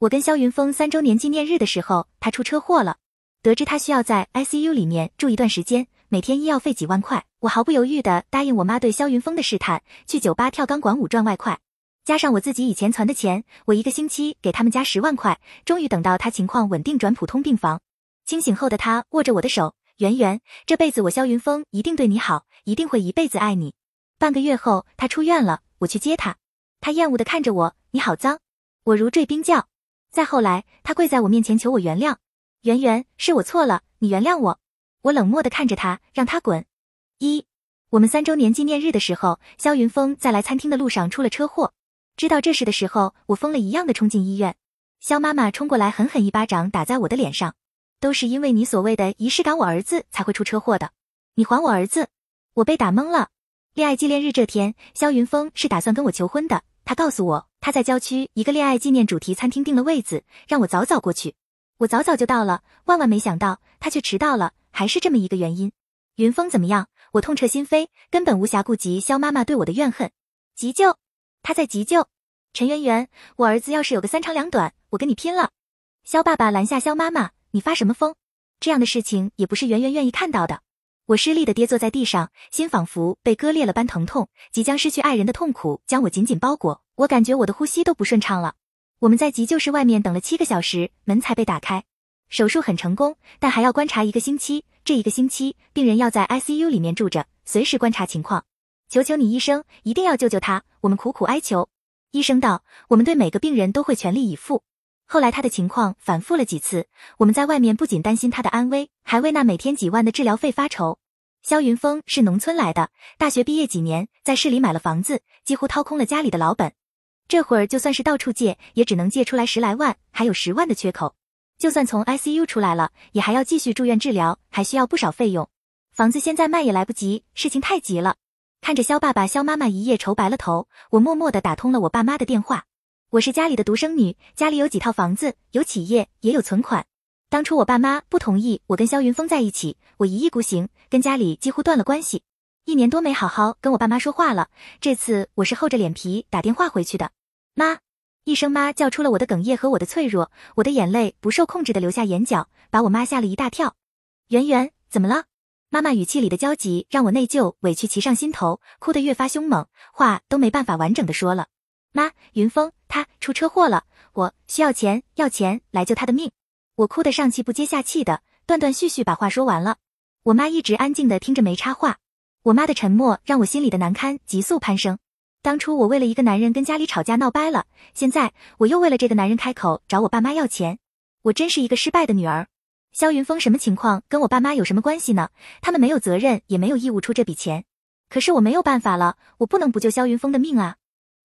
我跟肖云峰三周年纪念日的时候，他出车祸了。得知他需要在 ICU 里面住一段时间，每天医药费几万块，我毫不犹豫的答应我妈对肖云峰的试探，去酒吧跳钢管舞赚外快。加上我自己以前存的钱，我一个星期给他们家十万块，终于等到他情况稳定转普通病房。清醒后的他握着我的手，圆圆，这辈子我肖云峰一定对你好，一定会一辈子爱你。半个月后，他出院了，我去接他，他厌恶的看着我，你好脏，我如坠冰窖。再后来，他跪在我面前求我原谅，圆圆，是我错了，你原谅我。我冷漠的看着他，让他滚。一，我们三周年纪念日的时候，肖云峰在来餐厅的路上出了车祸。知道这事的时候，我疯了一样的冲进医院。肖妈妈冲过来，狠狠一巴掌打在我的脸上。都是因为你所谓的仪式感，我儿子才会出车祸的。你还我儿子！我被打懵了。恋爱纪念日这天，肖云峰是打算跟我求婚的。他告诉我，他在郊区一个恋爱纪念主题餐厅订了位子，让我早早过去。我早早就到了，万万没想到他却迟到了，还是这么一个原因。云峰怎么样？我痛彻心扉，根本无暇顾及肖妈妈对我的怨恨。急救。他在急救，陈圆圆，我儿子要是有个三长两短，我跟你拼了！肖爸爸拦下肖妈妈，你发什么疯？这样的事情也不是圆圆愿意看到的。我失力的跌坐在地上，心仿佛被割裂了般疼痛，即将失去爱人的痛苦将我紧紧包裹，我感觉我的呼吸都不顺畅了。我们在急救室外面等了七个小时，门才被打开。手术很成功，但还要观察一个星期。这一个星期，病人要在 ICU 里面住着，随时观察情况。求求你，医生，一定要救救他！我们苦苦哀求。医生道：“我们对每个病人都会全力以赴。”后来他的情况反复了几次，我们在外面不仅担心他的安危，还为那每天几万的治疗费发愁。肖云峰是农村来的，大学毕业几年，在市里买了房子，几乎掏空了家里的老本。这会儿就算是到处借，也只能借出来十来万，还有十万的缺口。就算从 ICU 出来了，也还要继续住院治疗，还需要不少费用。房子现在卖也来不及，事情太急了。看着肖爸爸、肖妈妈一夜愁白了头，我默默的打通了我爸妈的电话。我是家里的独生女，家里有几套房子，有企业，也有存款。当初我爸妈不同意我跟肖云峰在一起，我一意孤行，跟家里几乎断了关系。一年多没好好跟我爸妈说话了，这次我是厚着脸皮打电话回去的。妈，一声妈叫出了我的哽咽和我的脆弱，我的眼泪不受控制的流下眼角，把我妈吓了一大跳。圆圆，怎么了？妈妈语气里的焦急让我内疚委屈骑上心头，哭得越发凶猛，话都没办法完整的说了。妈，云峰他出车祸了，我需要钱，要钱来救他的命。我哭得上气不接下气的，断断续续把话说完了。我妈一直安静的听着没插话。我妈的沉默让我心里的难堪急速攀升。当初我为了一个男人跟家里吵架闹掰了，现在我又为了这个男人开口找我爸妈要钱，我真是一个失败的女儿。肖云峰什么情况？跟我爸妈有什么关系呢？他们没有责任，也没有义务出这笔钱。可是我没有办法了，我不能不救肖云峰的命啊！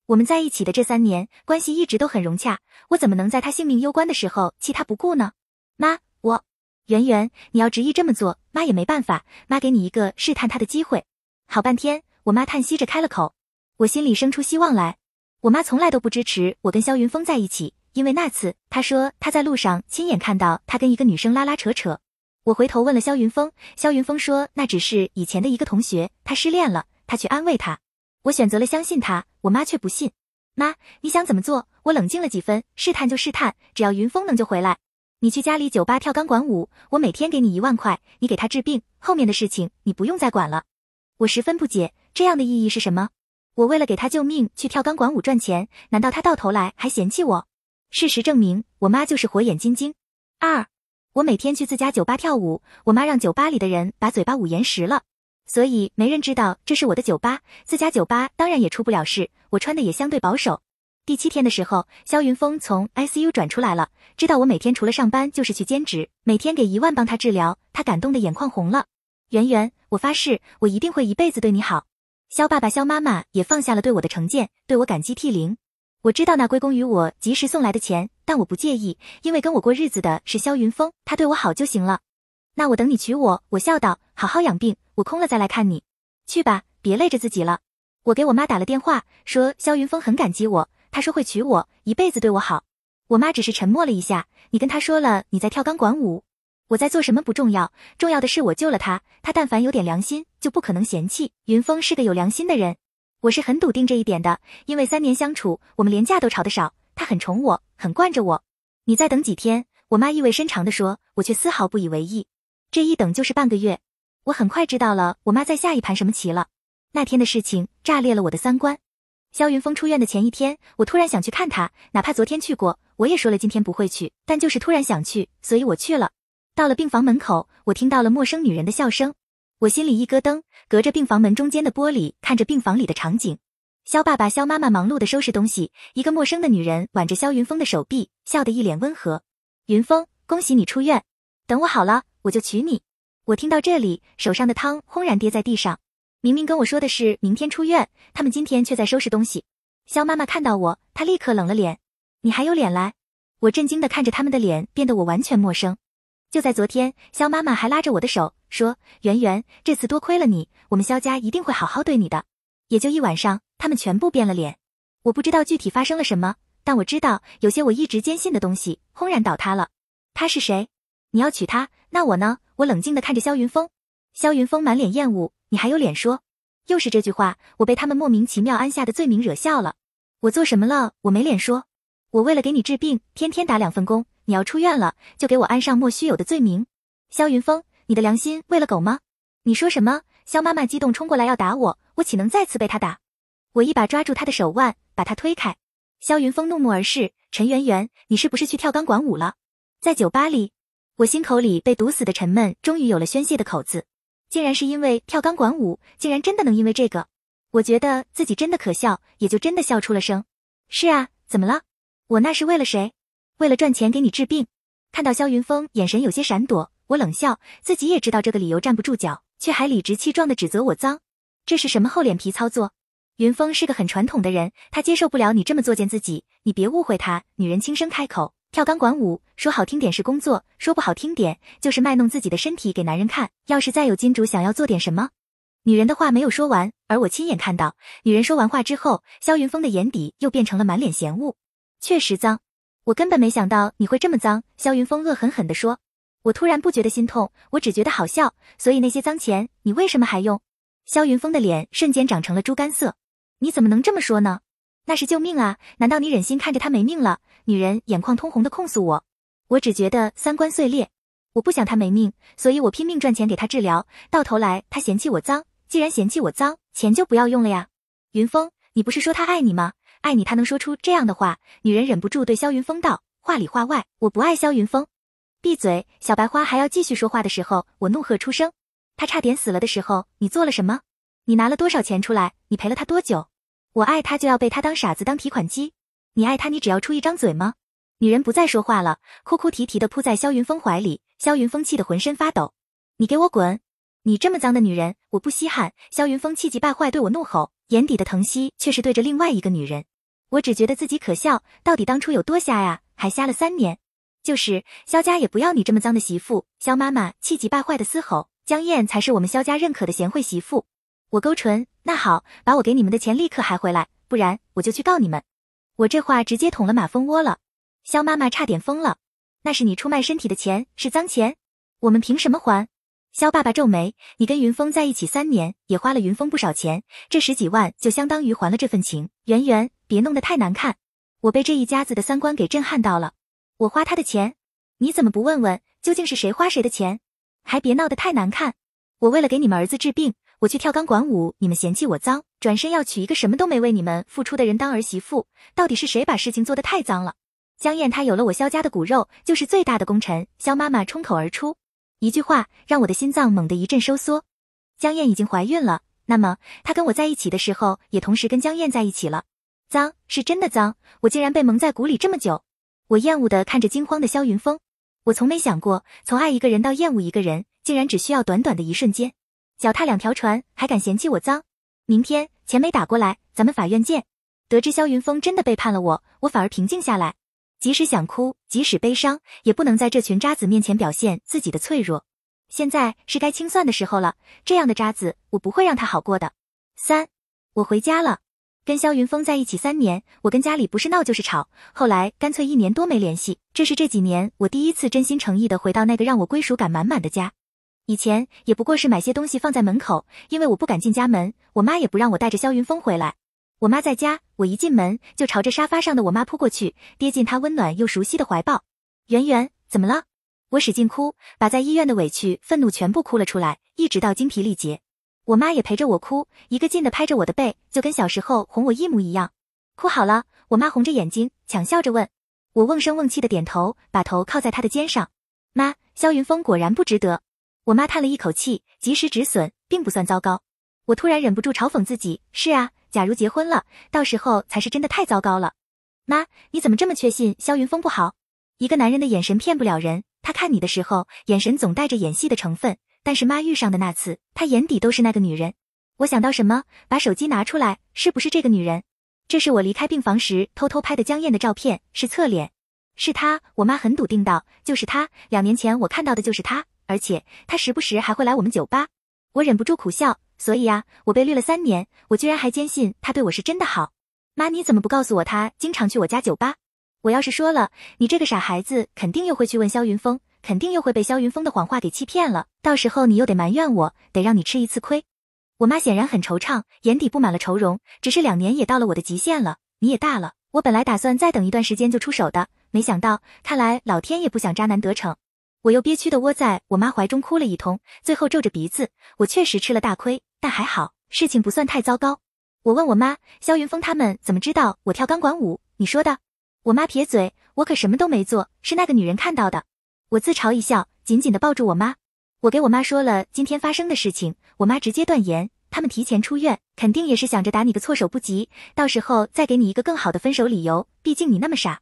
我们在一起的这三年，关系一直都很融洽，我怎么能在他性命攸关的时候弃他不顾呢？妈，我圆圆，你要执意这么做，妈也没办法。妈给你一个试探他的机会。好半天，我妈叹息着开了口，我心里生出希望来。我妈从来都不支持我跟肖云峰在一起。因为那次，她说她在路上亲眼看到他跟一个女生拉拉扯扯。我回头问了肖云峰，肖云峰说那只是以前的一个同学，他失恋了，他去安慰他。我选择了相信他，我妈却不信。妈，你想怎么做？我冷静了几分，试探就试探，只要云峰能救回来，你去家里酒吧跳钢管舞，我每天给你一万块，你给他治病，后面的事情你不用再管了。我十分不解，这样的意义是什么？我为了给他救命去跳钢管舞赚钱，难道他到头来还嫌弃我？事实证明，我妈就是火眼金睛。二，我每天去自家酒吧跳舞，我妈让酒吧里的人把嘴巴捂严实了，所以没人知道这是我的酒吧。自家酒吧当然也出不了事，我穿的也相对保守。第七天的时候，肖云峰从 ICU 转出来了，知道我每天除了上班就是去兼职，每天给一万帮他治疗，他感动的眼眶红了。圆圆，我发誓，我一定会一辈子对你好。肖爸爸、肖妈妈也放下了对我的成见，对我感激涕零。我知道那归功于我及时送来的钱，但我不介意，因为跟我过日子的是肖云峰，他对我好就行了。那我等你娶我。我笑道：“好好养病，我空了再来看你。去吧，别累着自己了。”我给我妈打了电话，说肖云峰很感激我，他说会娶我，一辈子对我好。我妈只是沉默了一下。你跟他说了你在跳钢管舞，我在做什么不重要，重要的是我救了他，他但凡有点良心，就不可能嫌弃。云峰是个有良心的人。我是很笃定这一点的，因为三年相处，我们连架都吵得少。他很宠我，很惯着我。你再等几天。我妈意味深长地说，我却丝毫不以为意。这一等就是半个月。我很快知道了我妈在下一盘什么棋了。那天的事情炸裂了我的三观。肖云峰出院的前一天，我突然想去看他，哪怕昨天去过，我也说了今天不会去，但就是突然想去，所以我去了。到了病房门口，我听到了陌生女人的笑声，我心里一咯噔，隔着病房门中间的玻璃看着病房里的场景。肖爸爸、肖妈妈忙碌的收拾东西，一个陌生的女人挽着肖云峰的手臂，笑得一脸温和。云峰，恭喜你出院，等我好了，我就娶你。我听到这里，手上的汤轰然跌在地上。明明跟我说的是明天出院，他们今天却在收拾东西。肖妈妈看到我，她立刻冷了脸。你还有脸来？我震惊的看着他们的脸，变得我完全陌生。就在昨天，肖妈妈还拉着我的手说：“圆圆，这次多亏了你，我们肖家一定会好好对你的。”也就一晚上。他们全部变了脸，我不知道具体发生了什么，但我知道有些我一直坚信的东西轰然倒塌了。他是谁？你要娶她？那我呢？我冷静地看着肖云峰。肖云峰满脸厌恶，你还有脸说？又是这句话，我被他们莫名其妙安下的罪名惹笑了。我做什么了？我没脸说。我为了给你治病，天天打两份工。你要出院了，就给我安上莫须有的罪名。肖云峰，你的良心喂了狗吗？你说什么？肖妈妈激动冲过来要打我，我岂能再次被他打？我一把抓住他的手腕，把他推开。萧云峰怒目而视：“陈圆圆，你是不是去跳钢管舞了？在酒吧里？”我心口里被堵死的沉闷终于有了宣泄的口子，竟然是因为跳钢管舞，竟然真的能因为这个？我觉得自己真的可笑，也就真的笑出了声。是啊，怎么了？我那是为了谁？为了赚钱给你治病。看到萧云峰眼神有些闪躲，我冷笑，自己也知道这个理由站不住脚，却还理直气壮的指责我脏，这是什么厚脸皮操作？云峰是个很传统的人，他接受不了你这么作践自己。你别误会他。女人轻声开口：“跳钢管舞，说好听点是工作，说不好听点就是卖弄自己的身体给男人看。要是再有金主想要做点什么……”女人的话没有说完，而我亲眼看到，女人说完话之后，肖云峰的眼底又变成了满脸嫌恶。确实脏，我根本没想到你会这么脏。肖云峰恶狠狠地说：“我突然不觉得心痛，我只觉得好笑。所以那些脏钱，你为什么还用？”肖云峰的脸瞬间长成了猪肝色。你怎么能这么说呢？那是救命啊！难道你忍心看着他没命了？女人眼眶通红的控诉我，我只觉得三观碎裂。我不想他没命，所以我拼命赚钱给他治疗。到头来他嫌弃我脏，既然嫌弃我脏，钱就不要用了呀。云峰，你不是说他爱你吗？爱你他能说出这样的话？女人忍不住对肖云峰道，话里话外，我不爱肖云峰。闭嘴！小白花还要继续说话的时候，我怒喝出声。他差点死了的时候，你做了什么？你拿了多少钱出来？你陪了他多久？我爱他就要被他当傻子当提款机，你爱他你只要出一张嘴吗？女人不再说话了，哭哭啼啼的扑在萧云峰怀里，萧云峰气得浑身发抖。你给我滚！你这么脏的女人，我不稀罕。萧云峰气急败坏对我怒吼，眼底的疼惜却是对着另外一个女人。我只觉得自己可笑，到底当初有多瞎呀？还瞎了三年。就是萧家也不要你这么脏的媳妇。萧妈妈气急败坏的嘶吼，江燕才是我们萧家认可的贤惠媳妇。我勾唇，那好，把我给你们的钱立刻还回来，不然我就去告你们。我这话直接捅了马蜂窝了，肖妈妈差点疯了。那是你出卖身体的钱，是脏钱，我们凭什么还？肖爸爸皱眉，你跟云峰在一起三年，也花了云峰不少钱，这十几万就相当于还了这份情。圆圆，别弄得太难看。我被这一家子的三观给震撼到了。我花他的钱，你怎么不问问究竟是谁花谁的钱？还别闹得太难看。我为了给你们儿子治病。我去跳钢管舞，你们嫌弃我脏，转身要娶一个什么都没为你们付出的人当儿媳妇，到底是谁把事情做得太脏了？江燕她有了我萧家的骨肉，就是最大的功臣。萧妈妈冲口而出一句话，让我的心脏猛地一阵收缩。江燕已经怀孕了，那么她跟我在一起的时候，也同时跟江燕在一起了。脏是真的脏，我竟然被蒙在鼓里这么久。我厌恶的看着惊慌的萧云峰，我从没想过，从爱一个人到厌恶一个人，竟然只需要短短的一瞬间。脚踏两条船，还敢嫌弃我脏？明天钱没打过来，咱们法院见。得知肖云峰真的背叛了我，我反而平静下来。即使想哭，即使悲伤，也不能在这群渣子面前表现自己的脆弱。现在是该清算的时候了，这样的渣子，我不会让他好过的。三，我回家了。跟肖云峰在一起三年，我跟家里不是闹就是吵，后来干脆一年多没联系。这是这几年我第一次真心诚意的回到那个让我归属感满满的家。以前也不过是买些东西放在门口，因为我不敢进家门，我妈也不让我带着肖云峰回来。我妈在家，我一进门就朝着沙发上的我妈扑过去，跌进她温暖又熟悉的怀抱。圆圆，怎么了？我使劲哭，把在医院的委屈、愤怒全部哭了出来，一直到精疲力竭。我妈也陪着我哭，一个劲的拍着我的背，就跟小时候哄我一模一样。哭好了，我妈红着眼睛，强笑着问我，瓮声瓮气的点头，把头靠在她的肩上。妈，肖云峰果然不值得。我妈叹了一口气，及时止损，并不算糟糕。我突然忍不住嘲讽自己，是啊，假如结婚了，到时候才是真的太糟糕了。妈，你怎么这么确信肖云峰不好？一个男人的眼神骗不了人。他看你的时候，眼神总带着演戏的成分。但是妈遇上的那次，他眼底都是那个女人。我想到什么，把手机拿出来，是不是这个女人？这是我离开病房时偷偷拍的江燕的照片，是侧脸，是她。我妈很笃定道，就是她。两年前我看到的就是她，而且他时不时还会来我们酒吧。我忍不住苦笑。所以啊，我被绿了三年，我居然还坚信他对我是真的好。妈，你怎么不告诉我他经常去我家酒吧？我要是说了，你这个傻孩子肯定又会去问肖云峰，肯定又会被肖云峰的谎话给欺骗了。到时候你又得埋怨我，得让你吃一次亏。我妈显然很惆怅，眼底布满了愁容。只是两年也到了我的极限了，你也大了。我本来打算再等一段时间就出手的，没想到，看来老天也不想渣男得逞。我又憋屈的窝在我妈怀中哭了一通，最后皱着鼻子，我确实吃了大亏，但还好，事情不算太糟糕。我问我妈，肖云峰他们怎么知道我跳钢管舞？你说的。我妈撇嘴，我可什么都没做，是那个女人看到的。我自嘲一笑，紧紧的抱住我妈。我给我妈说了今天发生的事情，我妈直接断言，他们提前出院，肯定也是想着打你个措手不及，到时候再给你一个更好的分手理由。毕竟你那么傻，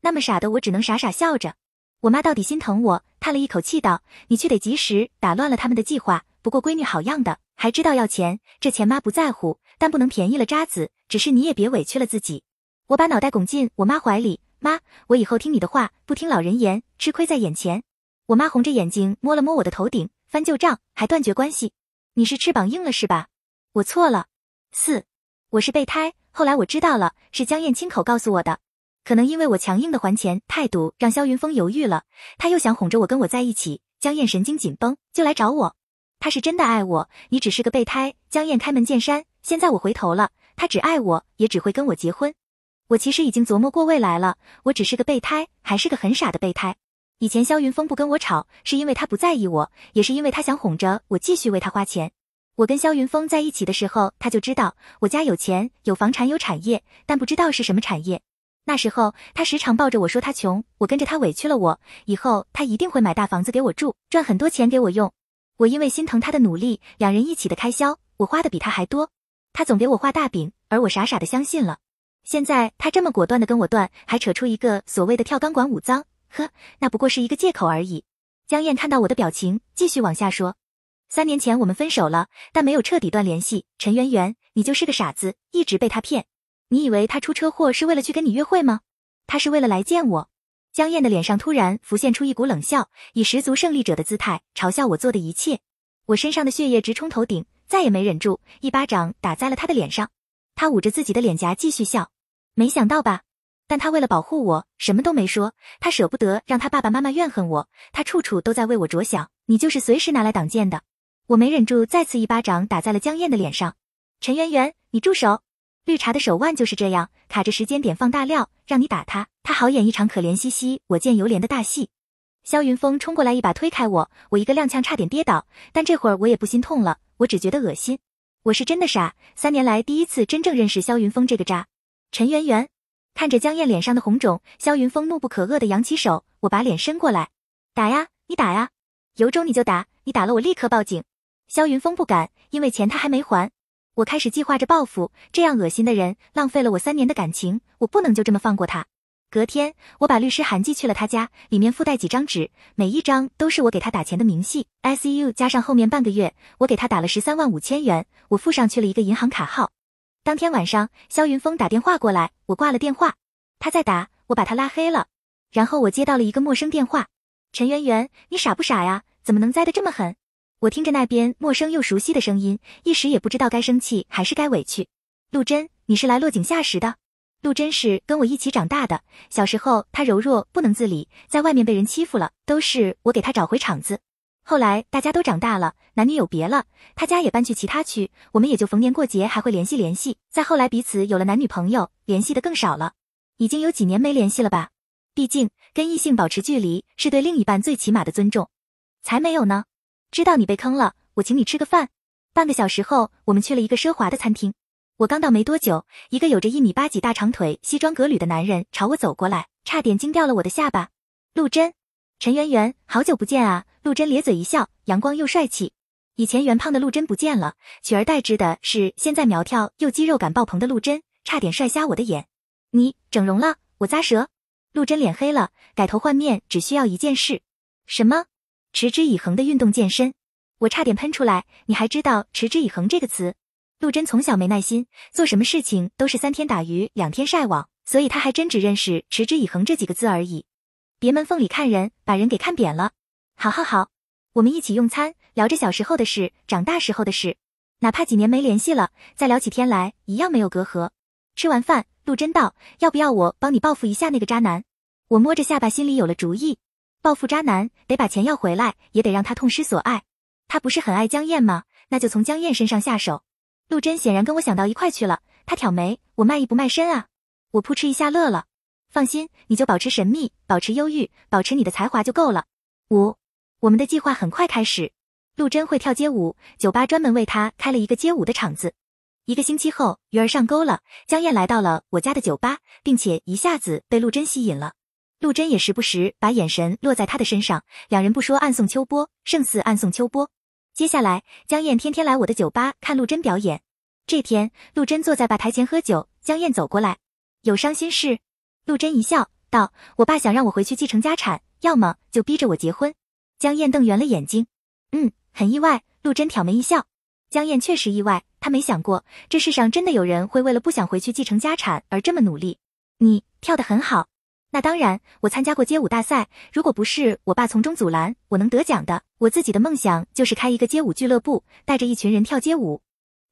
那么傻的我只能傻傻笑着。我妈到底心疼我，叹了一口气道：“你去得及时，打乱了他们的计划。不过闺女好样的，还知道要钱，这钱妈不在乎，但不能便宜了渣子。只是你也别委屈了自己。”我把脑袋拱进我妈怀里，妈，我以后听你的话，不听老人言，吃亏在眼前。我妈红着眼睛摸了摸我的头顶，翻旧账，还断绝关系。你是翅膀硬了是吧？我错了。四，我是备胎。后来我知道了，是江燕亲口告诉我的。可能因为我强硬的还钱态度，让肖云峰犹豫了。他又想哄着我跟我在一起，江燕神经紧绷，就来找我。他是真的爱我，你只是个备胎。江燕开门见山。现在我回头了，他只爱我，也只会跟我结婚。我其实已经琢磨过未来了，我只是个备胎，还是个很傻的备胎。以前肖云峰不跟我吵，是因为他不在意我，也是因为他想哄着我继续为他花钱。我跟肖云峰在一起的时候，他就知道我家有钱，有房产，有产业，但不知道是什么产业。那时候他时常抱着我说他穷，我跟着他委屈了我，以后他一定会买大房子给我住，赚很多钱给我用。我因为心疼他的努力，两人一起的开销，我花的比他还多。他总给我画大饼，而我傻傻的相信了。现在他这么果断的跟我断，还扯出一个所谓的跳钢管舞脏，呵，那不过是一个借口而已。江燕看到我的表情，继续往下说：三年前我们分手了，但没有彻底断联系。陈圆圆，你就是个傻子，一直被他骗。你以为他出车祸是为了去跟你约会吗？他是为了来见我。江燕的脸上突然浮现出一股冷笑，以十足胜利者的姿态嘲笑我做的一切。我身上的血液直冲头顶，再也没忍住，一巴掌打在了他的脸上。他捂着自己的脸颊继续笑。没想到吧？但他为了保护我，什么都没说。他舍不得让他爸爸妈妈怨恨我，他处处都在为我着想。你就是随时拿来挡箭的。我没忍住，再次一巴掌打在了江燕的脸上。陈圆圆，你住手！绿茶的手腕就是这样，卡着时间点放大料，让你打他，他好演一场可怜兮兮我见犹怜的大戏。肖云峰冲过来一把推开我，我一个踉跄差点跌倒，但这会儿我也不心痛了，我只觉得恶心。我是真的傻，三年来第一次真正认识肖云峰这个渣。陈圆圆看着江燕脸上的红肿，肖云峰怒不可遏的扬起手，我把脸伸过来，打呀，你打呀，有种你就打，你打了我立刻报警。肖云峰不敢，因为钱他还没还。我开始计划着报复，这样恶心的人浪费了我三年的感情，我不能就这么放过他。隔天，我把律师函寄去了他家，里面附带几张纸，每一张都是我给他打钱的明细。ICU 加上后面半个月，我给他打了十三万五千元，我附上去了一个银行卡号。当天晚上，肖云峰打电话过来，我挂了电话。他在打，我把他拉黑了。然后我接到了一个陌生电话：“陈圆圆，你傻不傻呀？怎么能栽得这么狠？”我听着那边陌生又熟悉的声音，一时也不知道该生气还是该委屈。陆贞，你是来落井下石的？陆贞是跟我一起长大的，小时候她柔弱不能自理，在外面被人欺负了，都是我给她找回场子。后来大家都长大了，男女有别了，他家也搬去其他区，我们也就逢年过节还会联系联系。再后来彼此有了男女朋友，联系的更少了，已经有几年没联系了吧。毕竟跟异性保持距离是对另一半最起码的尊重。才没有呢！知道你被坑了，我请你吃个饭。半个小时后，我们去了一个奢华的餐厅。我刚到没多久，一个有着一米八几大长腿、西装革履的男人朝我走过来，差点惊掉了我的下巴。陆贞，陈圆圆，好久不见啊！陆贞咧嘴一笑，阳光又帅气。以前圆胖的陆贞不见了，取而代之的是现在苗条又肌肉感爆棚的陆贞，差点帅瞎我的眼。你整容了？我咂舌。陆贞脸黑了，改头换面只需要一件事。什么？持之以恒的运动健身。我差点喷出来。你还知道持之以恒这个词？陆贞从小没耐心，做什么事情都是三天打鱼两天晒网，所以他还真只认识持之以恒这几个字而已。别门缝里看人，把人给看扁了。好好好，我们一起用餐，聊着小时候的事，长大时候的事，哪怕几年没联系了，再聊起天来一样没有隔阂。吃完饭，陆贞道：“要不要我帮你报复一下那个渣男？”我摸着下巴，心里有了主意。报复渣男，得把钱要回来，也得让他痛失所爱。他不是很爱江燕吗？那就从江燕身上下手。陆贞显然跟我想到一块去了，他挑眉：“我卖艺不卖身啊！”我扑哧一下乐了。放心，你就保持神秘，保持忧郁，保持你的才华就够了。五，我们的计划很快开始。陆贞会跳街舞，酒吧专门为他开了一个街舞的场子。一个星期后，鱼儿上钩了。江燕来到了我家的酒吧，并且一下子被陆贞吸引了。陆贞也时不时把眼神落在他的身上，两人不说暗送秋波，胜似暗送秋波。接下来，江燕天天来我的酒吧看陆贞表演。这天，陆贞坐在吧台前喝酒，江燕走过来，有伤心事。陆贞一笑，道：“我爸想让我回去继承家产，要么就逼着我结婚。”江燕瞪圆了眼睛，嗯，很意外。陆贞挑眉一笑，江燕确实意外。他没想过，这世上真的有人会为了不想回去继承家产而这么努力。你跳得很好，那当然，我参加过街舞大赛。如果不是我爸从中阻拦，我能得奖的。我自己的梦想就是开一个街舞俱乐部，带着一群人跳街舞。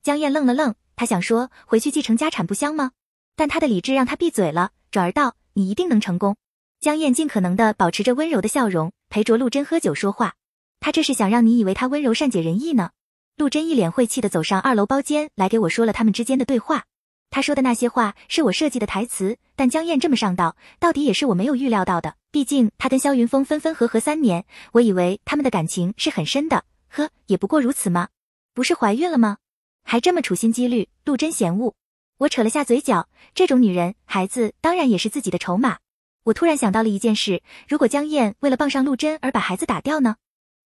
江燕愣了愣，他想说回去继承家产不香吗？但他的理智让他闭嘴了，转而道：“你一定能成功。”江燕尽可能的保持着温柔的笑容，陪着陆贞喝酒说话。他这是想让你以为他温柔善解人意呢。陆贞一脸晦气的走上二楼包间来，给我说了他们之间的对话。他说的那些话是我设计的台词，但江燕这么上道，到底也是我没有预料到的。毕竟他跟萧云峰分分合合三年，我以为他们的感情是很深的。呵，也不过如此嘛？不是怀孕了吗？还这么处心积虑？陆贞嫌恶。我扯了下嘴角，这种女人，孩子当然也是自己的筹码。我突然想到了一件事：如果江燕为了傍上陆贞而把孩子打掉呢？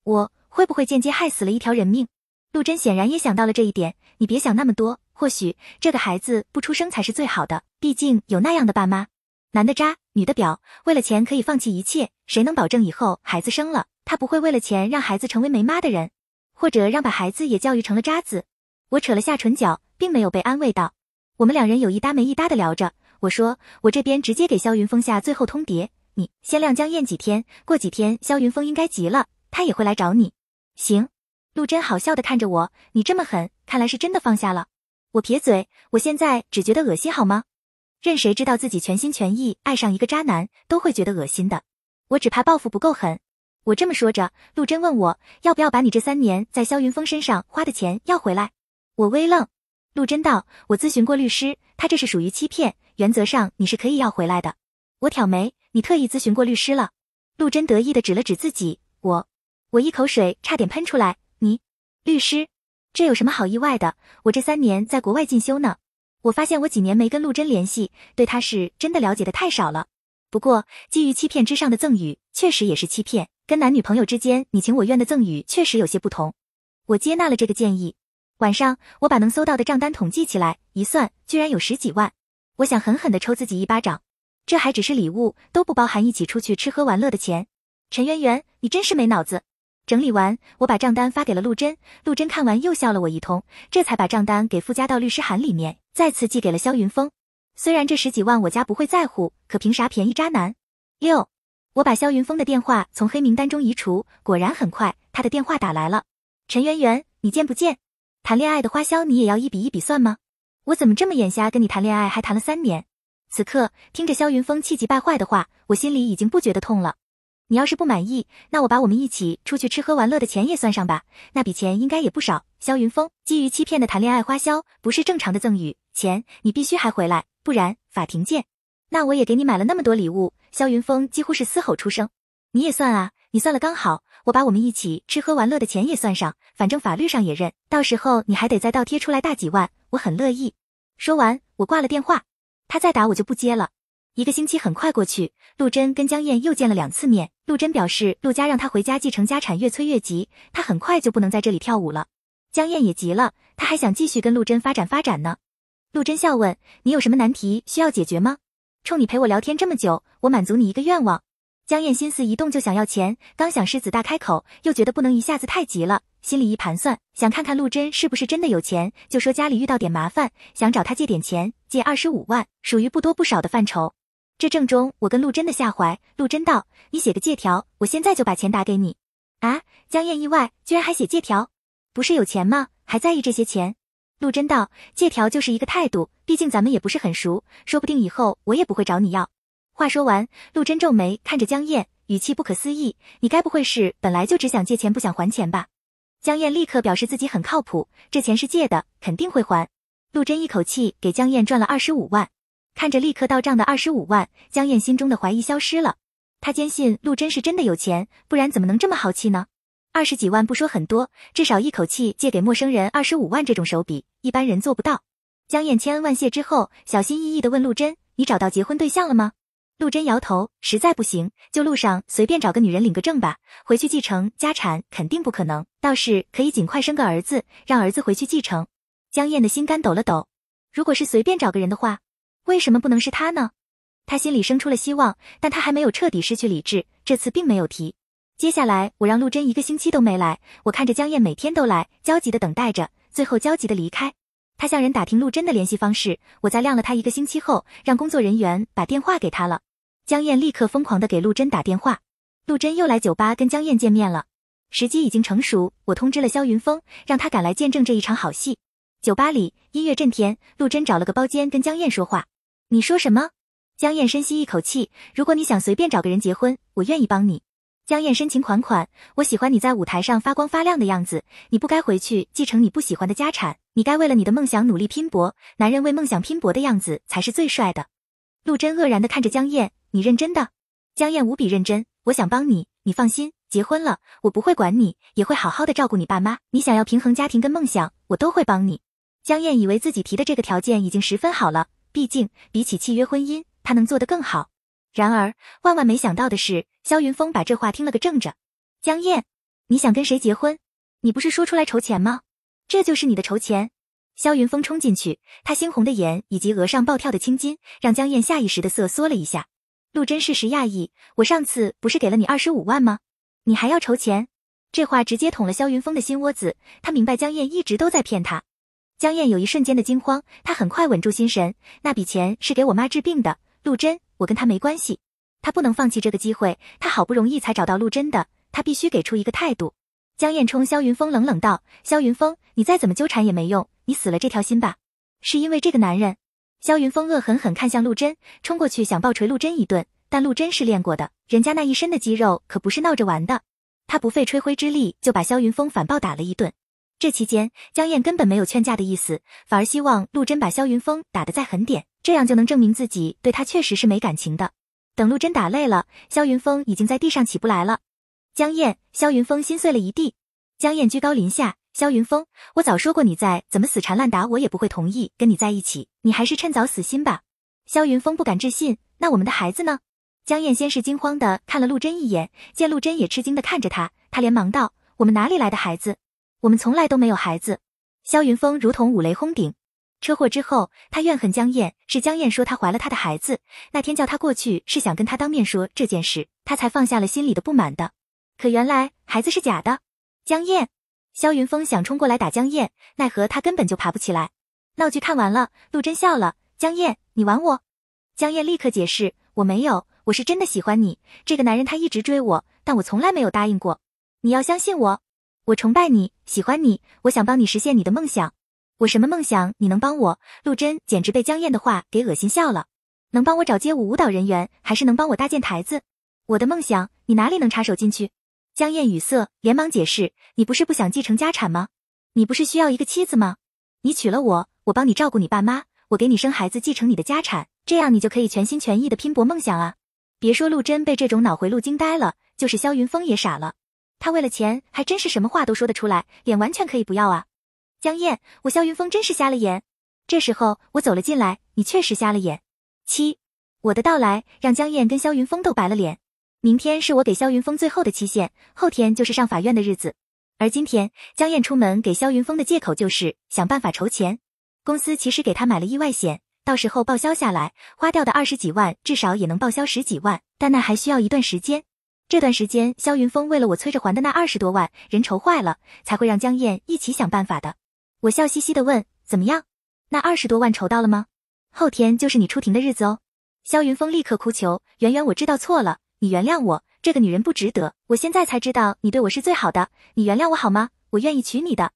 我会不会间接害死了一条人命？陆贞显然也想到了这一点。你别想那么多，或许这个孩子不出生才是最好的。毕竟有那样的爸妈，男的渣，女的婊，为了钱可以放弃一切。谁能保证以后孩子生了，他不会为了钱让孩子成为没妈的人，或者让把孩子也教育成了渣子？我扯了下唇角，并没有被安慰到。我们两人有一搭没一搭的聊着。我说我这边直接给萧云峰下最后通牒，你先晾江燕几天，过几天萧云峰应该急了，他也会来找你。行。陆贞好笑的看着我，你这么狠，看来是真的放下了。我撇嘴，我现在只觉得恶心，好吗？任谁知道自己全心全意爱上一个渣男，都会觉得恶心的。我只怕报复不够狠。我这么说着，陆贞问我要不要把你这三年在萧云峰身上花的钱要回来。我微愣。陆贞道：“我咨询过律师，他这是属于欺骗，原则上你是可以要回来的。”我挑眉，你特意咨询过律师了？陆贞得意的指了指自己，我，我一口水差点喷出来。你，律师，这有什么好意外的？我这三年在国外进修呢。我发现我几年没跟陆贞联系，对他是真的了解的太少了。不过，基于欺骗之上的赠与，确实也是欺骗。跟男女朋友之间你情我愿的赠与，确实有些不同。我接纳了这个建议。晚上，我把能搜到的账单统计起来，一算，居然有十几万。我想狠狠地抽自己一巴掌。这还只是礼物，都不包含一起出去吃喝玩乐的钱。陈圆圆，你真是没脑子。整理完，我把账单发给了陆贞。陆贞看完又笑了我一通，这才把账单给附加到律师函里面，再次寄给了肖云峰。虽然这十几万我家不会在乎，可凭啥便宜渣男？六，我把肖云峰的电话从黑名单中移除，果然很快，他的电话打来了。陈圆圆，你见不见？谈恋爱的花销你也要一笔一笔算吗？我怎么这么眼瞎，跟你谈恋爱还谈了三年？此刻听着肖云峰气急败坏的话，我心里已经不觉得痛了。你要是不满意，那我把我们一起出去吃喝玩乐的钱也算上吧，那笔钱应该也不少。肖云峰基于欺骗的谈恋爱花销，不是正常的赠与，钱你必须还回来，不然法庭见。那我也给你买了那么多礼物，肖云峰几乎是嘶吼出声。你也算啊，你算了刚好，我把我们一起吃喝玩乐的钱也算上，反正法律上也认。到时候你还得再倒贴出来大几万，我很乐意。说完，我挂了电话。他再打我就不接了。一个星期很快过去，陆贞跟江燕又见了两次面。陆贞表示陆家让他回家继承家产，越催越急，他很快就不能在这里跳舞了。江燕也急了，他还想继续跟陆贞发展发展呢。陆贞笑问：“你有什么难题需要解决吗？冲你陪我聊天这么久，我满足你一个愿望。”江燕心思一动就想要钱，刚想狮子大开口，又觉得不能一下子太急了，心里一盘算，想看看陆贞是不是真的有钱，就说家里遇到点麻烦，想找他借点钱，借二十五万，属于不多不少的范畴。这正中我跟陆贞的下怀。陆贞道：“你写个借条，我现在就把钱打给你。”啊！江燕意外，居然还写借条，不是有钱吗？还在意这些钱？陆贞道：“借条就是一个态度，毕竟咱们也不是很熟，说不定以后我也不会找你要。”话说完，陆贞皱眉看着江燕，语气不可思议：“你该不会是本来就只想借钱不想还钱吧？”江燕立刻表示自己很靠谱，这钱是借的，肯定会还。陆贞一口气给江燕赚了二十五万，看着立刻到账的二十五万，江燕心中的怀疑消失了。她坚信陆贞是真的有钱，不然怎么能这么豪气呢？二十几万不说很多，至少一口气借给陌生人二十五万这种手笔，一般人做不到。江燕千恩万谢之后，小心翼翼地问陆贞：“你找到结婚对象了吗？”陆贞摇头，实在不行，就路上随便找个女人领个证吧。回去继承家产肯定不可能，倒是可以尽快生个儿子，让儿子回去继承。江燕的心肝抖了抖，如果是随便找个人的话，为什么不能是他呢？他心里生出了希望，但他还没有彻底失去理智，这次并没有提。接下来我让陆贞一个星期都没来，我看着江燕每天都来，焦急的等待着，最后焦急的离开。他向人打听陆贞的联系方式，我在晾了他一个星期后，让工作人员把电话给他了。江燕立刻疯狂的给陆贞打电话，陆贞又来酒吧跟江燕见面了，时机已经成熟，我通知了肖云峰，让他赶来见证这一场好戏。酒吧里音乐震天，陆贞找了个包间跟江燕说话。你说什么？江燕深吸一口气，如果你想随便找个人结婚，我愿意帮你。江燕深情款款，我喜欢你在舞台上发光发亮的样子，你不该回去继承你不喜欢的家产，你该为了你的梦想努力拼搏，男人为梦想拼搏的样子才是最帅的。陆贞愕然的看着江燕。你认真的？江燕无比认真。我想帮你，你放心，结婚了，我不会管你，也会好好的照顾你爸妈。你想要平衡家庭跟梦想，我都会帮你。江燕以为自己提的这个条件已经十分好了，毕竟比起契约婚姻，他能做得更好。然而万万没想到的是，肖云峰把这话听了个正着。江燕，你想跟谁结婚？你不是说出来筹钱吗？这就是你的筹钱？肖云峰冲进去，他猩红的眼以及额上暴跳的青筋，让江燕下意识的瑟缩了一下。陆贞适时讶异，我上次不是给了你二十五万吗？你还要筹钱？这话直接捅了肖云峰的心窝子。他明白江燕一直都在骗他。江燕有一瞬间的惊慌，他很快稳住心神。那笔钱是给我妈治病的。陆贞，我跟他没关系，他不能放弃这个机会。他好不容易才找到陆贞的，他必须给出一个态度。江燕冲肖云峰冷冷道：“肖云峰，你再怎么纠缠也没用，你死了这条心吧。是因为这个男人。”肖云峰恶狠狠看向陆贞，冲过去想暴锤陆贞一顿，但陆贞是练过的，人家那一身的肌肉可不是闹着玩的。他不费吹灰之力就把肖云峰反暴打了一顿。这期间，江燕根本没有劝架的意思，反而希望陆贞把肖云峰打得再狠点，这样就能证明自己对他确实是没感情的。等陆贞打累了，肖云峰已经在地上起不来了。江燕、肖云峰心碎了一地。江燕居高临下。肖云峰，我早说过，你再怎么死缠烂打，我也不会同意跟你在一起。你还是趁早死心吧。肖云峰不敢置信，那我们的孩子呢？江燕先是惊慌的看了陆贞一眼，见陆贞也吃惊的看着他，他连忙道：“我们哪里来的孩子？我们从来都没有孩子。”肖云峰如同五雷轰顶。车祸之后，他怨恨江燕，是江燕说她怀了他的孩子。那天叫他过去，是想跟他当面说这件事，他才放下了心里的不满的。可原来孩子是假的，江燕。肖云峰想冲过来打江燕，奈何他根本就爬不起来。闹剧看完了，陆贞笑了：“江燕，你玩我？”江燕立刻解释：“我没有，我是真的喜欢你。这个男人他一直追我，但我从来没有答应过。你要相信我，我崇拜你，喜欢你，我想帮你实现你的梦想。我什么梦想你能帮我？”陆贞简直被江燕的话给恶心笑了：“能帮我找街舞舞蹈人员，还是能帮我搭建台子？我的梦想，你哪里能插手进去？”江燕语塞，连忙解释：“你不是不想继承家产吗？你不是需要一个妻子吗？你娶了我，我帮你照顾你爸妈，我给你生孩子，继承你的家产，这样你就可以全心全意的拼搏梦想啊！”别说陆贞被这种脑回路惊呆了，就是萧云峰也傻了。他为了钱，还真是什么话都说得出来，脸完全可以不要啊。江燕，我萧云峰真是瞎了眼。这时候我走了进来，你确实瞎了眼。七，我的到来让江燕跟萧云峰都白了脸。明天是我给萧云峰最后的期限，后天就是上法院的日子。而今天江燕出门给萧云峰的借口就是想办法筹钱。公司其实给他买了意外险，到时候报销下来花掉的二十几万，至少也能报销十几万，但那还需要一段时间。这段时间肖云峰为了我催着还的那二十多万，人愁坏了，才会让江燕一起想办法的。我笑嘻嘻的问：怎么样？那二十多万筹到了吗？后天就是你出庭的日子哦。肖云峰立刻哭求：圆圆，我知道错了。你原谅我，这个女人不值得。我现在才知道你对我是最好的，你原谅我好吗？我愿意娶你的。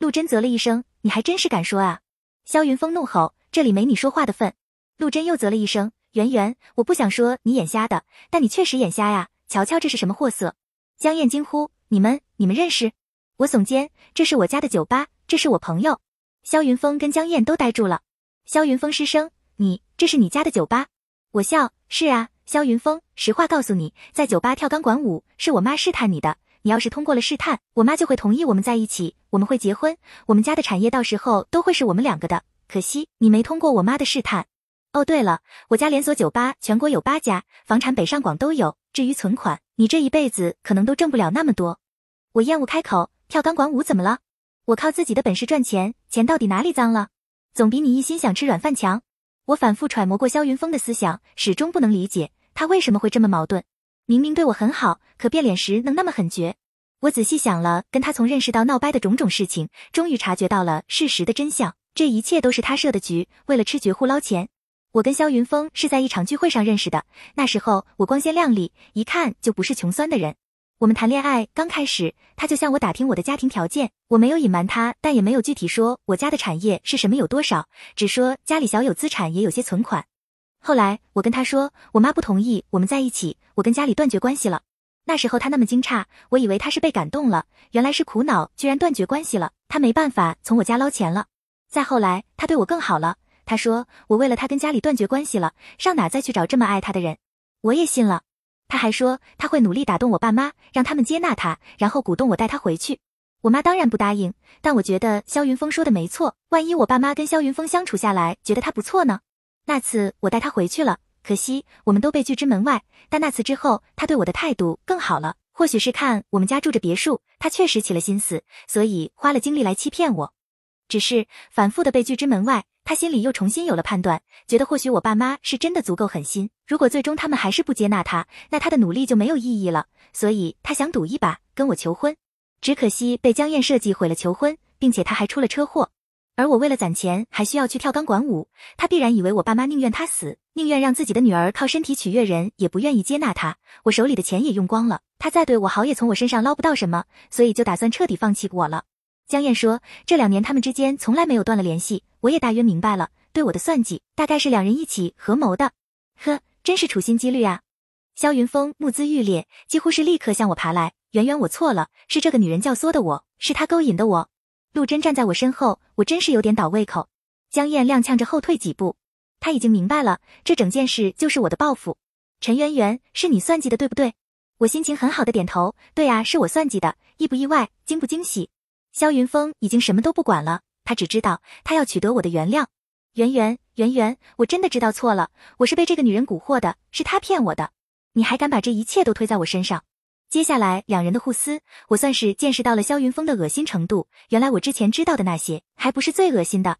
陆贞啧了一声，你还真是敢说啊！肖云峰怒吼，这里没你说话的份。陆贞又啧了一声，圆圆，我不想说你眼瞎的，但你确实眼瞎呀。瞧瞧这是什么货色！江燕惊呼，你们你们认识？我耸肩，这是我家的酒吧，这是我朋友。萧云峰跟江燕都呆住了。萧云峰失声，你这是你家的酒吧？我笑，是啊。萧云峰，实话告诉你，在酒吧跳钢管舞是我妈试探你的。你要是通过了试探，我妈就会同意我们在一起，我们会结婚，我们家的产业到时候都会是我们两个的。可惜你没通过我妈的试探。哦，对了，我家连锁酒吧全国有八家，房产北上广都有。至于存款，你这一辈子可能都挣不了那么多。我厌恶开口，跳钢管舞怎么了？我靠自己的本事赚钱，钱到底哪里脏了？总比你一心想吃软饭强。我反复揣摩过萧云峰的思想，始终不能理解。他为什么会这么矛盾？明明对我很好，可变脸时能那么狠绝？我仔细想了，跟他从认识到闹掰的种种事情，终于察觉到了事实的真相。这一切都是他设的局，为了吃绝户捞钱。我跟肖云峰是在一场聚会上认识的，那时候我光鲜亮丽，一看就不是穷酸的人。我们谈恋爱刚开始，他就向我打听我的家庭条件，我没有隐瞒他，但也没有具体说我家的产业是什么有多少，只说家里小有资产，也有些存款。后来我跟他说，我妈不同意我们在一起，我跟家里断绝关系了。那时候他那么惊诧，我以为他是被感动了，原来是苦恼，居然断绝关系了。他没办法从我家捞钱了。再后来，他对我更好了。他说我为了他跟家里断绝关系了，上哪再去找这么爱他的人？我也信了。他还说他会努力打动我爸妈，让他们接纳他，然后鼓动我带他回去。我妈当然不答应，但我觉得肖云峰说的没错。万一我爸妈跟肖云峰相处下来，觉得他不错呢？那次我带他回去了，可惜我们都被拒之门外。但那次之后，他对我的态度更好了。或许是看我们家住着别墅，他确实起了心思，所以花了精力来欺骗我。只是反复的被拒之门外，他心里又重新有了判断，觉得或许我爸妈是真的足够狠心。如果最终他们还是不接纳他，那他的努力就没有意义了。所以他想赌一把，跟我求婚。只可惜被江燕设计毁了求婚，并且他还出了车祸。而我为了攒钱，还需要去跳钢管舞。他必然以为我爸妈宁愿他死，宁愿让自己的女儿靠身体取悦人，也不愿意接纳他。我手里的钱也用光了，他再对我好，也从我身上捞不到什么，所以就打算彻底放弃我了。江燕说，这两年他们之间从来没有断了联系。我也大约明白了，对我的算计大概是两人一起合谋的。呵，真是处心积虑啊！萧云峰目眦欲裂，几乎是立刻向我爬来。圆圆，我错了，是这个女人教唆的我，是她勾引的我。陆贞站在我身后，我真是有点倒胃口。江燕踉跄着后退几步，他已经明白了，这整件事就是我的报复。陈圆圆，是你算计的，对不对？我心情很好的点头，对啊，是我算计的。意不意外，惊不惊喜？萧云峰已经什么都不管了，他只知道他要取得我的原谅。圆圆，圆圆，我真的知道错了，我是被这个女人蛊惑的，是她骗我的。你还敢把这一切都推在我身上？接下来两人的互撕，我算是见识到了萧云峰的恶心程度。原来我之前知道的那些，还不是最恶心的。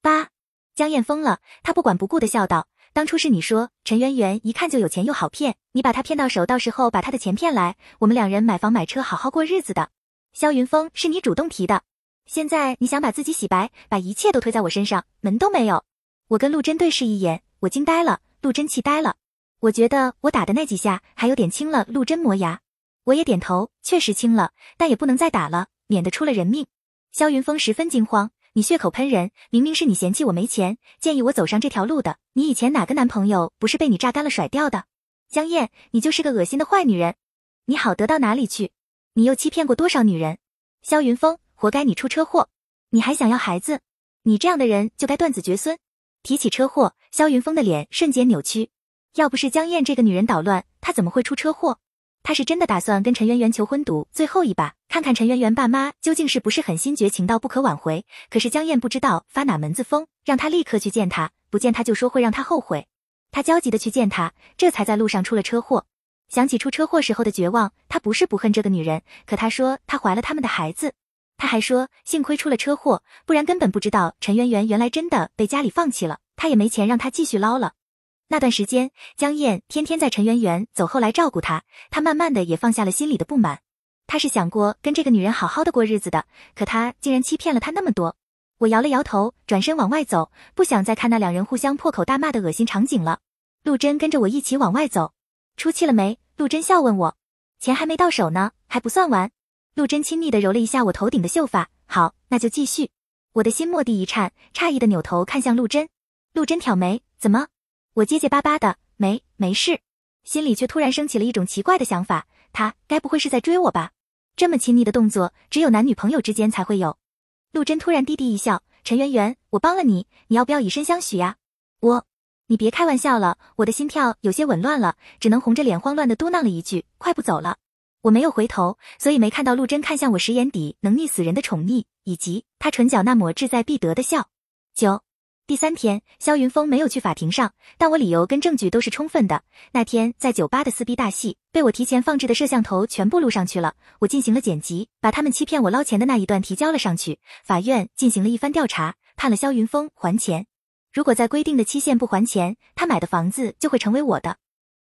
八，江燕疯了，他不管不顾的笑道：“当初是你说陈圆圆一看就有钱又好骗，你把她骗到手，到时候把她的钱骗来，我们两人买房买车，好好过日子的。萧云峰是你主动提的，现在你想把自己洗白，把一切都推在我身上，门都没有。”我跟陆贞对视一眼，我惊呆了，陆贞气呆了。我觉得我打的那几下还有点轻了，陆贞磨牙。我也点头，确实轻了，但也不能再打了，免得出了人命。萧云峰十分惊慌，你血口喷人，明明是你嫌弃我没钱，建议我走上这条路的。你以前哪个男朋友不是被你榨干了甩掉的？江燕，你就是个恶心的坏女人，你好得到哪里去？你又欺骗过多少女人？萧云峰，活该你出车祸，你还想要孩子？你这样的人就该断子绝孙。提起车祸，肖云峰的脸瞬间扭曲。要不是江燕这个女人捣乱，他怎么会出车祸？他是真的打算跟陈圆圆求婚赌最后一把，看看陈圆圆爸妈究竟是不是狠心绝情到不可挽回。可是江燕不知道发哪门子疯，让他立刻去见他，不见他就说会让他后悔。他焦急的去见他，这才在路上出了车祸。想起出车祸时候的绝望，他不是不恨这个女人，可他说他怀了他们的孩子，他还说幸亏出了车祸，不然根本不知道陈圆圆原来真的被家里放弃了，他也没钱让他继续捞了。那段时间，江燕天天在陈圆圆走后来照顾他，他慢慢的也放下了心里的不满。他是想过跟这个女人好好的过日子的，可他竟然欺骗了他那么多。我摇了摇头，转身往外走，不想再看那两人互相破口大骂的恶心场景了。陆贞跟着我一起往外走。出气了没？陆贞笑问我。钱还没到手呢，还不算完。陆贞亲昵的揉了一下我头顶的秀发。好，那就继续。我的心蓦地一颤，诧异的扭头看向陆贞。陆贞挑眉，怎么？我结结巴巴的，没没事，心里却突然升起了一种奇怪的想法，他该不会是在追我吧？这么亲昵的动作，只有男女朋友之间才会有。陆贞突然低低一笑，陈圆圆，我帮了你，你要不要以身相许呀？我。你别开玩笑了，我的心跳有些紊乱了，只能红着脸慌乱的嘟囔了一句：“快步走了。”我没有回头，所以没看到陆贞看向我时眼底能溺死人的宠溺，以及他唇角那抹志在必得的笑。九，第三天，肖云峰没有去法庭上，但我理由跟证据都是充分的。那天在酒吧的撕逼大戏，被我提前放置的摄像头全部录上去了，我进行了剪辑，把他们欺骗我捞钱的那一段提交了上去。法院进行了一番调查，判了肖云峰还钱。如果在规定的期限不还钱，他买的房子就会成为我的。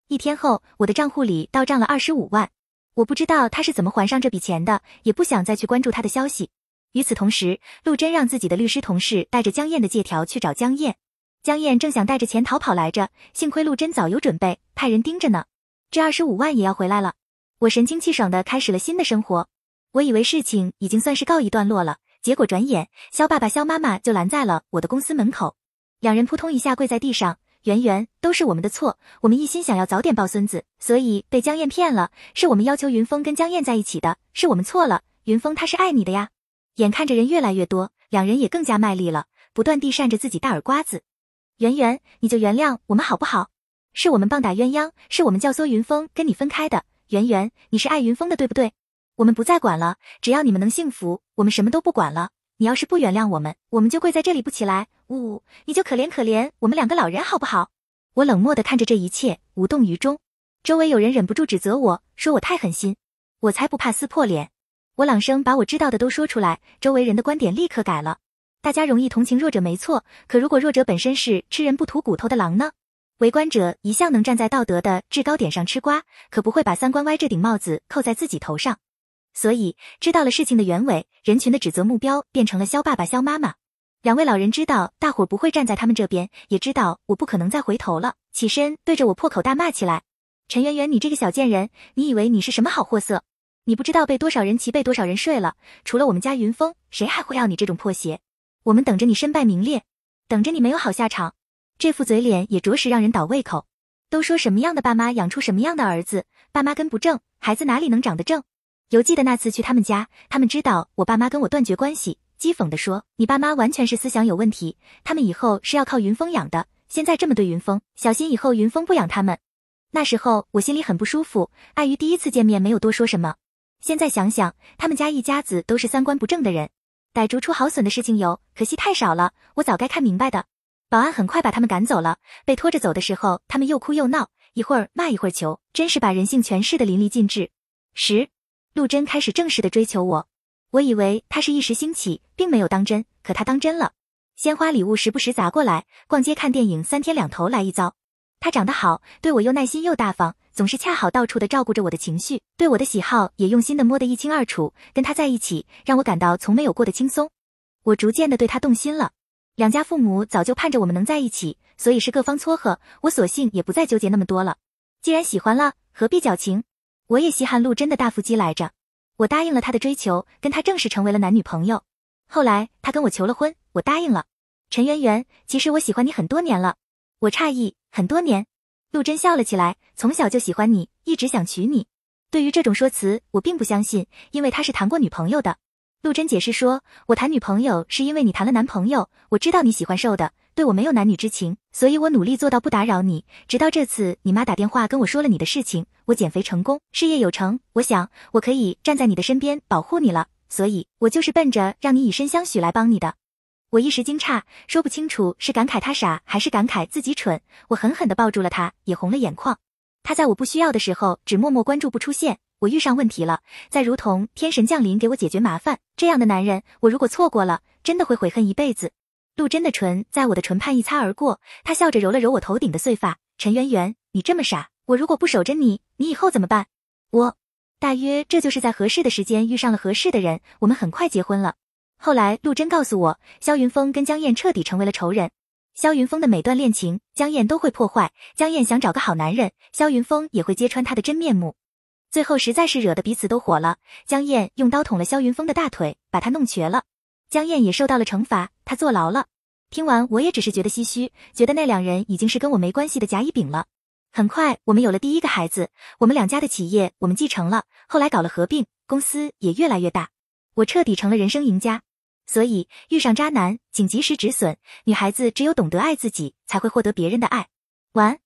一天后，我的账户里到账了二十五万。我不知道他是怎么还上这笔钱的，也不想再去关注他的消息。与此同时，陆贞让自己的律师同事带着江燕的借条去找江燕。江燕正想带着钱逃跑来着，幸亏陆贞早有准备，派人盯着呢。这二十五万也要回来了。我神清气爽的开始了新的生活。我以为事情已经算是告一段落了，结果转眼肖爸爸、肖妈妈就拦在了我的公司门口。两人扑通一下跪在地上，圆圆，都是我们的错，我们一心想要早点抱孙子，所以被江燕骗了，是我们要求云峰跟江燕在一起的，是我们错了。云峰他是爱你的呀。眼看着人越来越多，两人也更加卖力了，不断地扇着自己大耳瓜子。圆圆，你就原谅我们好不好？是我们棒打鸳鸯，是我们教唆云峰跟你分开的。圆圆，你是爱云峰的，对不对？我们不再管了，只要你们能幸福，我们什么都不管了。你要是不原谅我们，我们就跪在这里不起来。呜，你就可怜可怜我们两个老人好不好？我冷漠的看着这一切，无动于衷。周围有人忍不住指责我说我太狠心，我才不怕撕破脸。我朗声把我知道的都说出来，周围人的观点立刻改了。大家容易同情弱者没错，可如果弱者本身是吃人不吐骨头的狼呢？围观者一向能站在道德的制高点上吃瓜，可不会把三观歪这顶帽子扣在自己头上。所以，知道了事情的原委，人群的指责目标变成了肖爸爸、肖妈妈。两位老人知道大伙不会站在他们这边，也知道我不可能再回头了，起身对着我破口大骂起来：“陈圆圆，你这个小贱人，你以为你是什么好货色？你不知道被多少人骑，被多少人睡了。除了我们家云峰，谁还会要你这种破鞋？我们等着你身败名裂，等着你没有好下场。这副嘴脸也着实让人倒胃口。都说什么样的爸妈养出什么样的儿子，爸妈跟不正，孩子哪里能长得正？”犹记得那次去他们家，他们知道我爸妈跟我断绝关系，讥讽地说：“你爸妈完全是思想有问题，他们以后是要靠云峰养的。现在这么对云峰，小心以后云峰不养他们。”那时候我心里很不舒服，碍于第一次见面，没有多说什么。现在想想，他们家一家子都是三观不正的人，逮逐出好损的事情有，可惜太少了。我早该看明白的。保安很快把他们赶走了，被拖着走的时候，他们又哭又闹，一会儿骂一会儿求，真是把人性诠释的淋漓尽致。十。陆贞开始正式的追求我，我以为他是一时兴起，并没有当真，可他当真了。鲜花礼物时不时砸过来，逛街看电影三天两头来一遭。他长得好，对我又耐心又大方，总是恰好到处的照顾着我的情绪，对我的喜好也用心的摸得一清二楚。跟他在一起，让我感到从没有过的轻松。我逐渐的对他动心了。两家父母早就盼着我们能在一起，所以是各方撮合，我索性也不再纠结那么多了。既然喜欢了，何必矫情？我也稀罕陆贞的大腹肌来着，我答应了他的追求，跟他正式成为了男女朋友。后来他跟我求了婚，我答应了。陈圆圆，其实我喜欢你很多年了。我诧异，很多年。陆贞笑了起来，从小就喜欢你，一直想娶你。对于这种说辞，我并不相信，因为他是谈过女朋友的。陆贞解释说，我谈女朋友是因为你谈了男朋友，我知道你喜欢瘦的，对我没有男女之情，所以我努力做到不打扰你。直到这次你妈打电话跟我说了你的事情，我减肥成功，事业有成，我想我可以站在你的身边保护你了。所以，我就是奔着让你以身相许来帮你的。我一时惊诧，说不清楚是感慨他傻还是感慨自己蠢。我狠狠地抱住了他，也红了眼眶。他在我不需要的时候只默默关注不出现。我遇上问题了，再如同天神降临给我解决麻烦。这样的男人，我如果错过了，真的会悔恨一辈子。陆真的唇在我的唇畔一擦而过，他笑着揉了揉我头顶的碎发。陈圆圆，你这么傻，我如果不守着你，你以后怎么办？我。大约这就是在合适的时间遇上了合适的人，我们很快结婚了。后来陆真告诉我，肖云峰跟江燕彻底成为了仇人。肖云峰的每段恋情，江燕都会破坏。江燕想找个好男人，肖云峰也会揭穿他的真面目。最后实在是惹得彼此都火了，江燕用刀捅了肖云峰的大腿，把他弄瘸了。江燕也受到了惩罚，他坐牢了。听完我也只是觉得唏嘘，觉得那两人已经是跟我没关系的甲乙丙了。很快，我们有了第一个孩子。我们两家的企业我们继承了，后来搞了合并，公司也越来越大。我彻底成了人生赢家。所以遇上渣男，请及时止损。女孩子只有懂得爱自己，才会获得别人的爱。晚安。